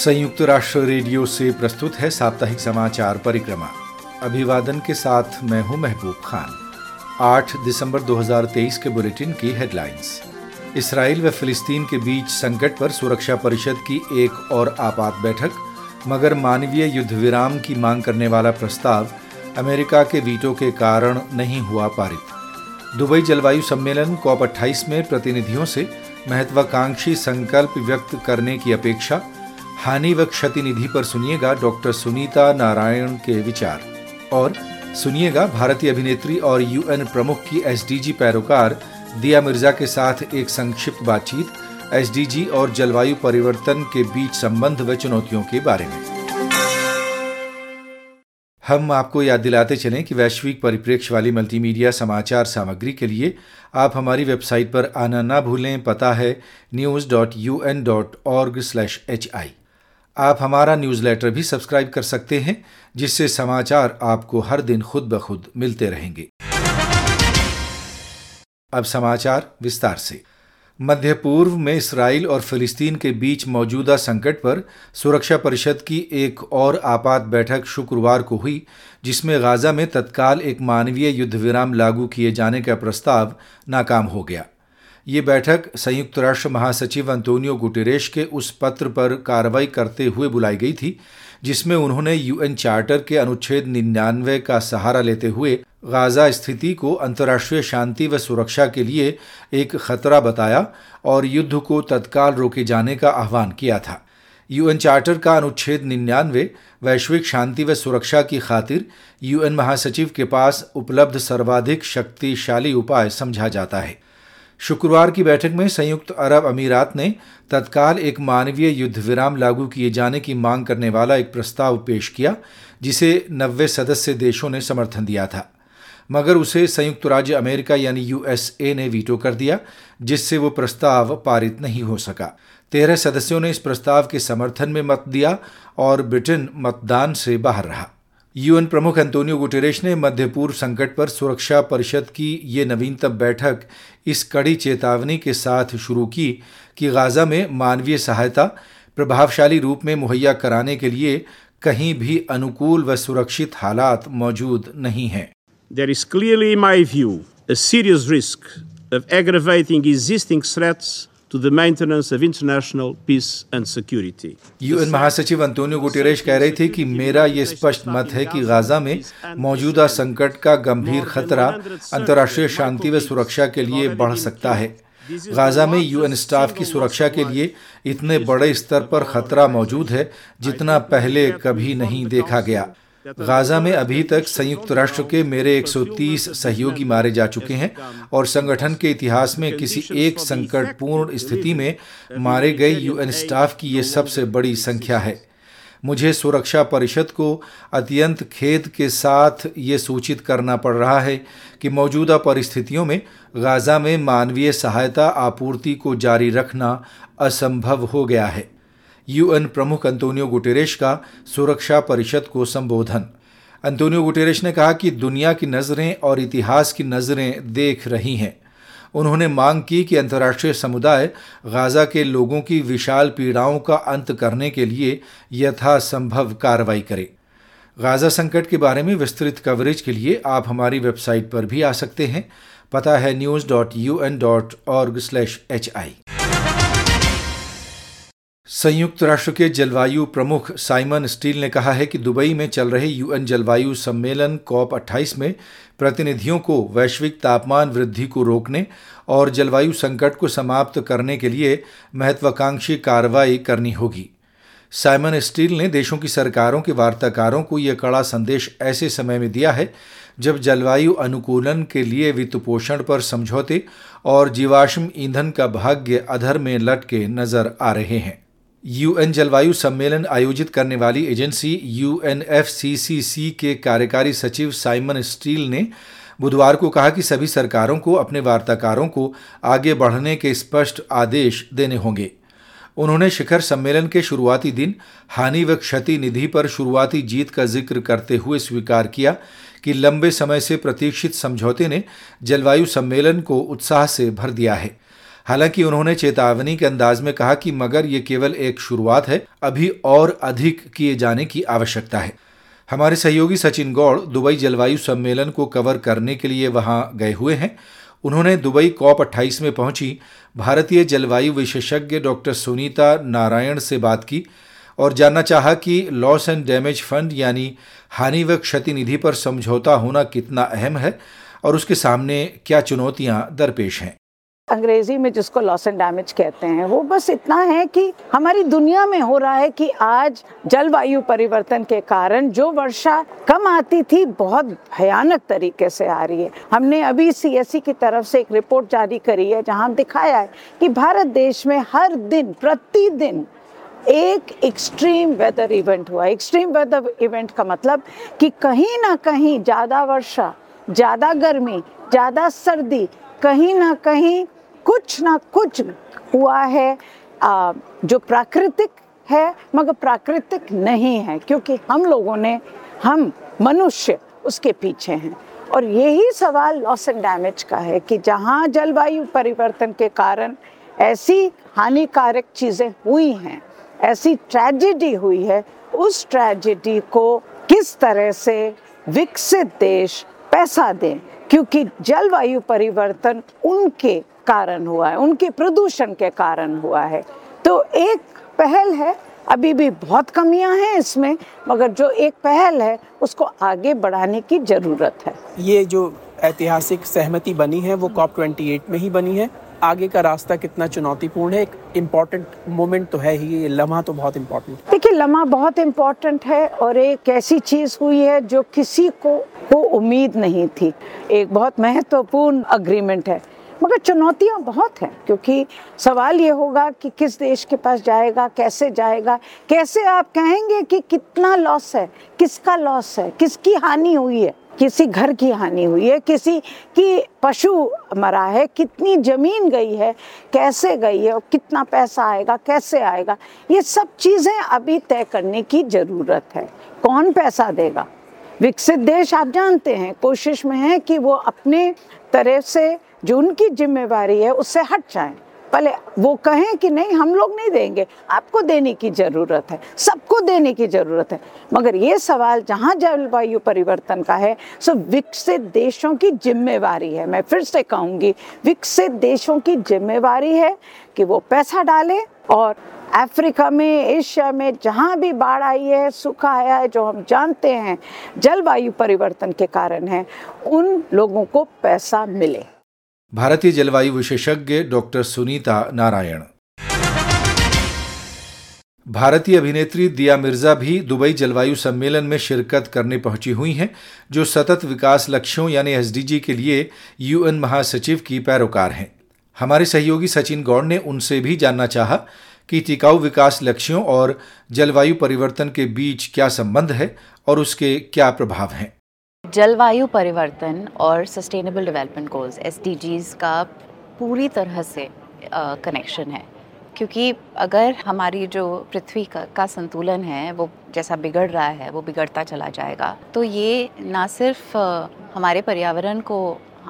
संयुक्त राष्ट्र रेडियो से प्रस्तुत है साप्ताहिक समाचार परिक्रमा। अभिवादन के साथ मैं हूँ महबूब खान। 8 दिसंबर 2023 के बुलेटिन की हेडलाइंस। इसराइल व फिलिस्तीन के बीच संकट पर सुरक्षा परिषद की एक और आपात बैठक, मगर मानवीय युद्ध विराम की मांग करने वाला प्रस्ताव अमेरिका के वीटो के कारण नहीं हुआ पारित। दुबई जलवायु सम्मेलन कॉप 28 में प्रतिनिधियों से महत्वाकांक्षी संकल्प व्यक्त करने की अपेक्षा हानि व क्षति निधि पर सुनिएगा डॉक्टर सुनीता नारायण के विचार। और सुनिएगा भारतीय अभिनेत्री और यूएन प्रमुख की एसडीजी पैरोकार दिया मिर्ज़ा के साथ एक संक्षिप्त बातचीत, एसडीजी और जलवायु परिवर्तन के बीच संबंध व चुनौतियों के बारे में। हम आपको याद दिलाते चलें कि वैश्विक परिप्रेक्ष्य वाली मल्टीमीडिया समाचार सामग्री के लिए आप हमारी वेबसाइट पर आना ना भूलें। पता है news dot U N dot org slash H I आप हमारा न्यूज़लेटर भी सब्सक्राइब कर सकते हैं, जिससे समाचार आपको हर दिन खुद ब खुद मिलते रहेंगे। अब समाचार विस्तार से। मध्य पूर्व में इसराइल और फिलिस्तीन के बीच मौजूदा संकट पर सुरक्षा परिषद की एक और आपात बैठक शुक्रवार को हुई, जिसमें गाजा में तत्काल एक मानवीय युद्ध विराम लागू किए जाने का प्रस्ताव नाकाम हो गया। ये बैठक संयुक्त राष्ट्र महासचिव अंतोनियो गुटेरेश के उस पत्र पर कार्रवाई करते हुए बुलाई गई थी, जिसमें उन्होंने यूएन चार्टर के अनुच्छेद निन्यानवे का सहारा लेते हुए गाजा स्थिति को अंतर्राष्ट्रीय शांति व सुरक्षा के लिए एक खतरा बताया और युद्ध को तत्काल रोके जाने का आह्वान किया था। यूएन चार्टर का अनुच्छेद निन्यानवे, वैश्विक शांति व सुरक्षा की खातिर यूएन महासचिव के पास उपलब्ध सर्वाधिक शक्तिशाली उपाय समझा जाता है। शुक्रवार की बैठक में संयुक्त अरब अमीरात ने तत्काल एक मानवीय युद्ध विराम लागू किए जाने की मांग करने वाला एक प्रस्ताव पेश किया, जिसे नब्बे सदस्य देशों ने समर्थन दिया था। मगर उसे संयुक्त राज्य अमेरिका यानी यूएसए ने वीटो कर दिया, जिससे वो प्रस्ताव पारित नहीं हो सका। तेरह सदस्यों ने इस प्रस्ताव के समर्थन में मत दिया और ब्रिटेन मतदान से बाहर रहा। यूएन प्रमुख अंतोनियो गुटेरेश ने मध्य पूर्व संकट पर सुरक्षा परिषद की ये नवीनतम बैठक इस कड़ी चेतावनी के साथ शुरू की कि गाजा में मानवीय सहायता प्रभावशाली रूप में मुहैया कराने के लिए कहीं भी अनुकूल व सुरक्षित हालात मौजूद नहीं हैं। Clearly, in my view, a serious risk of aggravating existing threats to the maintenance of international peace and security. UN महासचिव अंतोनियो गुटेरेश कह रहे थे कि मेरा ये स्पष्ट मत है कि गाजा में मौजूदा संकट का गंभीर खतरा अंतर्राष्ट्रीय शांति व सुरक्षा के लिए बढ़ सकता है गाजा में यूएन स्टाफ की सुरक्षा के लिए इतने बड़े स्तर पर खतरा मौजूद है जितना पहले कभी नहीं देखा गया गाजा में अभी तक संयुक्त राष्ट्र के मेरे 130 सहयोगी मारे जा चुके हैं और संगठन के इतिहास में किसी एक संकटपूर्ण स्थिति में मारे गए यूएन स्टाफ की ये सबसे बड़ी संख्या है। मुझे सुरक्षा परिषद को अत्यंत खेद के साथ ये सूचित करना पड़ रहा है कि मौजूदा परिस्थितियों में गाजा में मानवीय सहायता आपूर्ति को जारी रखना असंभव हो गया है। यूएन प्रमुख अंतोनियो गुटेरेश का सुरक्षा परिषद को संबोधन। अंतोनियो गुटेरेश ने कहा कि दुनिया की नज़रें और इतिहास की नज़रें देख रही हैं। उन्होंने मांग की कि अंतर्राष्ट्रीय समुदाय गाजा के लोगों की विशाल पीड़ाओं का अंत करने के लिए यथासंभव कार्रवाई करे। गाजा संकट के बारे में विस्तृत कवरेज के लिए आप हमारी वेबसाइट पर भी आ सकते हैं। पता है news dot U N dot org slash H I संयुक्त राष्ट्र के जलवायु प्रमुख साइमन स्टील ने कहा है कि दुबई में चल रहे यूएन जलवायु सम्मेलन कॉप 28 में प्रतिनिधियों को वैश्विक तापमान वृद्धि को रोकने और जलवायु संकट को समाप्त करने के लिए महत्वाकांक्षी कार्रवाई करनी होगी। साइमन स्टील ने देशों की सरकारों के वार्ताकारों को यह कड़ा संदेश ऐसे समय में दिया है जब जलवायु अनुकूलन के लिए वित्त पोषण पर समझौते और जीवाश्म ईंधन का भाग्य अधर में लटके नज़र आ रहे हैं। यूएन जलवायु सम्मेलन आयोजित करने वाली एजेंसी यूएनएफसीसीसी के कार्यकारी सचिव साइमन स्टील ने बुधवार को कहा कि सभी सरकारों को, अपने वार्ताकारों को आगे बढ़ने के स्पष्ट आदेश देने होंगे। उन्होंने शिखर सम्मेलन के शुरुआती दिन हानि व क्षति निधि पर शुरुआती जीत का ज़िक्र करते हुए स्वीकार किया कि लंबे समय से प्रतीक्षित समझौते ने जलवायु सम्मेलन को उत्साह से भर दिया है। हालाँकि उन्होंने चेतावनी के अंदाज में कहा कि मगर ये केवल एक शुरुआत है, अभी और अधिक किए जाने की आवश्यकता है। हमारे सहयोगी सचिन गौड़ दुबई जलवायु सम्मेलन को कवर करने के लिए वहाँ गए हुए हैं। उन्होंने दुबई कॉप 28 में पहुँची, भारतीय जलवायु विशेषज्ञ डॉक्टर सुनीता नारायण से बात की और जानना चाहा कि लॉस एंड डैमेज फंड यानी हानि व क्षति निधि पर समझौता होना कितना अहम है और उसके सामने क्या चुनौतियाँ दरपेश हैं। अंग्रेज़ी में जिसको लॉस एंड डैमेज कहते हैं, वो बस इतना है कि हमारी दुनिया में हो रहा है कि आज जलवायु परिवर्तन के कारण जो वर्षा कम आती थी, बहुत भयानक तरीके से आ रही है। हमने अभी सी की तरफ़ से एक रिपोर्ट जारी करी है, जहाँ दिखाया है कि भारत देश में हर दिन, प्रतिदिन एक एक्सट्रीम वेदर इवेंट हुआ। एक्सट्रीम वेदर इवेंट का मतलब कि कहीं ना कहीं ज़्यादा वर्षा, ज़्यादा गर्मी, ज़्यादा सर्दी, कहीं ना कहीं कुछ ना कुछ हुआ है आ, जो प्राकृतिक है मगर प्राकृतिक नहीं है क्योंकि हम लोगों ने हम मनुष्य उसके पीछे हैं। और यही सवाल लॉस एंड डैमेज का है कि जहाँ जलवायु परिवर्तन के कारण ऐसी हानिकारक चीज़ें हुई हैं ऐसी ट्रेजिडी हुई है उस ट्रेजिडी को किस तरह से विकसित देश पैसा दें? क्योंकि जलवायु परिवर्तन उनके कारण हुआ है उनके प्रदूषण के कारण हुआ है। तो एक पहल है अभी भी बहुत कमियाँ हैं इसमें मगर जो एक पहल है उसको आगे बढ़ाने की ज़रूरत है। ये जो ऐतिहासिक सहमति बनी है वो कॉप ट्वेंटी में ही बनी है। आगे का रास्ता कितना चुनौतीपूर्ण है एक इंपॉर्टेंट मोमेंट तो है ही ये लम्हा तो बहुत इम्पोर्टेंट देखिए लम्हा बहुत इम्पोर्टेंट है और एक ऐसी चीज़ हुई है जो किसी को को उम्मीद नहीं थी। एक बहुत महत्वपूर्ण अग्रीमेंट है। मगर चुनौतियाँ बहुत हैं, क्योंकि सवाल ये होगा कि किस देश के पास जाएगा, कैसे जाएगा, कैसे आप कहेंगे कि कितना लॉस है, किसका लॉस है, किसकी हानि हुई है, किसी घर की हानि हुई है, किसी की पशु मरा है, कितनी ज़मीन गई है, कैसे गई है और कितना पैसा आएगा, कैसे आएगा, ये सब चीज़ें अभी तय करने की ज़रूरत है। कौन पैसा देगा? विकसित देश आप जानते हैं, कोशिश में है कि वो अपने तरफ़ से जो उनकी जिम्मेवारी है, उससे हट जाएँ। पहले वो कहें कि नहीं, हम लोग नहीं देंगे। आपको देने की ज़रूरत है, सबको देने की ज़रूरत है। मगर ये सवाल जहाँ जलवायु परिवर्तन का है, सो विकसित देशों की जिम्मेवारी है। मैं फिर से कहूँगी, विकसित देशों की जिम्मेवारी है कि वो पैसा डालें और अफ्रीका में, एशिया में जहाँ भी बाढ़ आई है, सूखा आया है, जो हम जानते हैं, जलवायु परिवर्तन के कारण है, उन लोगों को पैसा मिले। भारतीय जलवायु विशेषज्ञ डॉक्टर सुनीता नारायण। भारतीय अभिनेत्री दिया मिर्ज़ा भी दुबई जलवायु सम्मेलन में शिरकत करने पहुँची हुई हैं, जो सतत विकास लक्ष्यों यानी एसडीजी के लिए यूएन महासचिव की पैरोकार हैं। हमारे सहयोगी सचिन गौड़ ने उनसे भी जानना चाहा कि टिकाऊ विकास लक्ष्यों और जलवायु परिवर्तन के बीच क्या संबंध है और उसके क्या प्रभाव हैं। जलवायु परिवर्तन और सस्टेनेबल डेवलपमेंट गोल्स एस का पूरी तरह से कनेक्शन है। क्योंकि अगर हमारी जो पृथ्वी का, का संतुलन है वो जैसा बिगड़ रहा है वो बिगड़ता चला जाएगा तो ये ना सिर्फ़ हमारे पर्यावरण को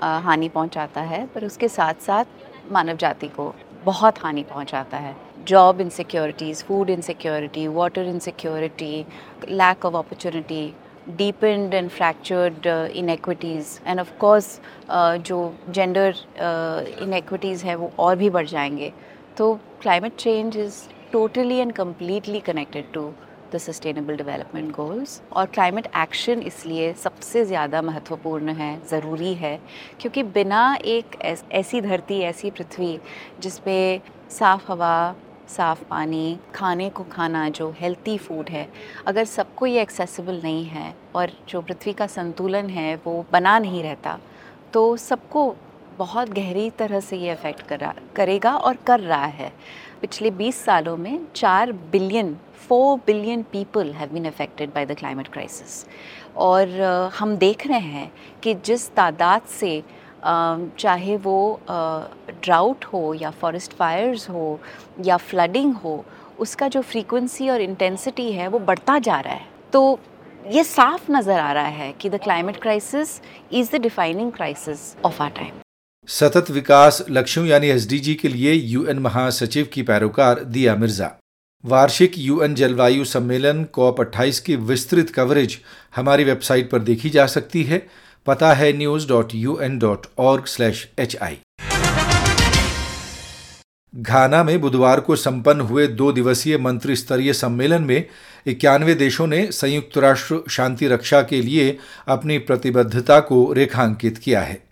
हानि पहुंचाता है पर उसके साथ साथ मानव जाति को बहुत हानि पहुंचाता है। Job insecurities food insecurity water insecurity lack of opportunity deepened and fractured uh, inequities and of course uh, जो gender uh, inequities है वो और भी बढ़ जाएँगे तो climate change is totally and completely connected to the sustainable development goals और climate action इसलिए सबसे ज़्यादा महत्वपूर्ण है ज़रूरी है क्योंकि बिना एक ऐसी धरती ऐसी पृथ्वी जिस पे साफ़ हवा साफ़ पानी, खाने को खाना जो हेल्थी फ़ूड है, अगर सबको ये एक्सेसिबल नहीं है और जो पृथ्वी का संतुलन है वो बना नहीं रहता तो सबको बहुत गहरी तरह से ये अफेक्ट करा, करेगा और कर रहा है। पिछले 20 सालों में चार billion four billion people have been affected by the climate crisis और, हम देख रहे हैं कि जिस तादाद से चाहे वो ड्राउट हो या फॉरेस्ट फायर्स हो या फ्लडिंग हो, उसका जो फ्रीक्वेंसी और इंटेंसिटी है वो बढ़ता जा रहा है। तो ये साफ़ नज़र आ रहा है कि the climate crisis is the defining crisis of our time सतत विकास लक्ष्यों यानी एसडीजी के लिए यूएन महासचिव की पैरोकार दिया मिर्ज़ा। वार्षिक यूएन जलवायु सम्मेलन कॉप 28 की विस्तृत कवरेज हमारी वेबसाइट पर देखी जा सकती है। पता है news dot U N dot org slash H I Ghana में बुधवार को संपन्न हुए दो दिवसीय मंत्री स्तरीय सम्मेलन में इक्यानवे देशों ने संयुक्त राष्ट्र शांति रक्षा के लिए अपनी प्रतिबद्धता को रेखांकित किया है।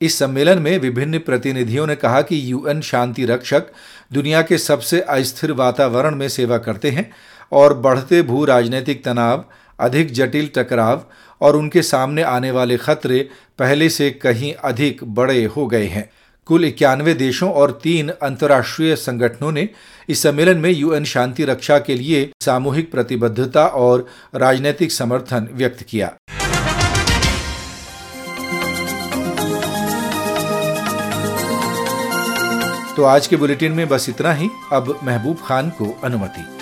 इस सम्मेलन में विभिन्न प्रतिनिधियों ने कहा कि यूएन शांति रक्षक दुनिया के सबसे अस्थिर वातावरण में सेवा करते हैं और बढ़ते भू राजनीतिक तनाव अधिक जटिल टकराव और उनके सामने आने वाले खतरे पहले से कहीं अधिक बड़े हो गए हैं। कुल इक्यानवे देशों और तीन अंतर्राष्ट्रीय संगठनों ने इस सम्मेलन में यूएन शांति रक्षा के लिए सामूहिक प्रतिबद्धता और राजनीतिक समर्थन व्यक्त किया। तो आज के बुलेटिन में बस इतना ही। अब महबूब खान को अनुमति।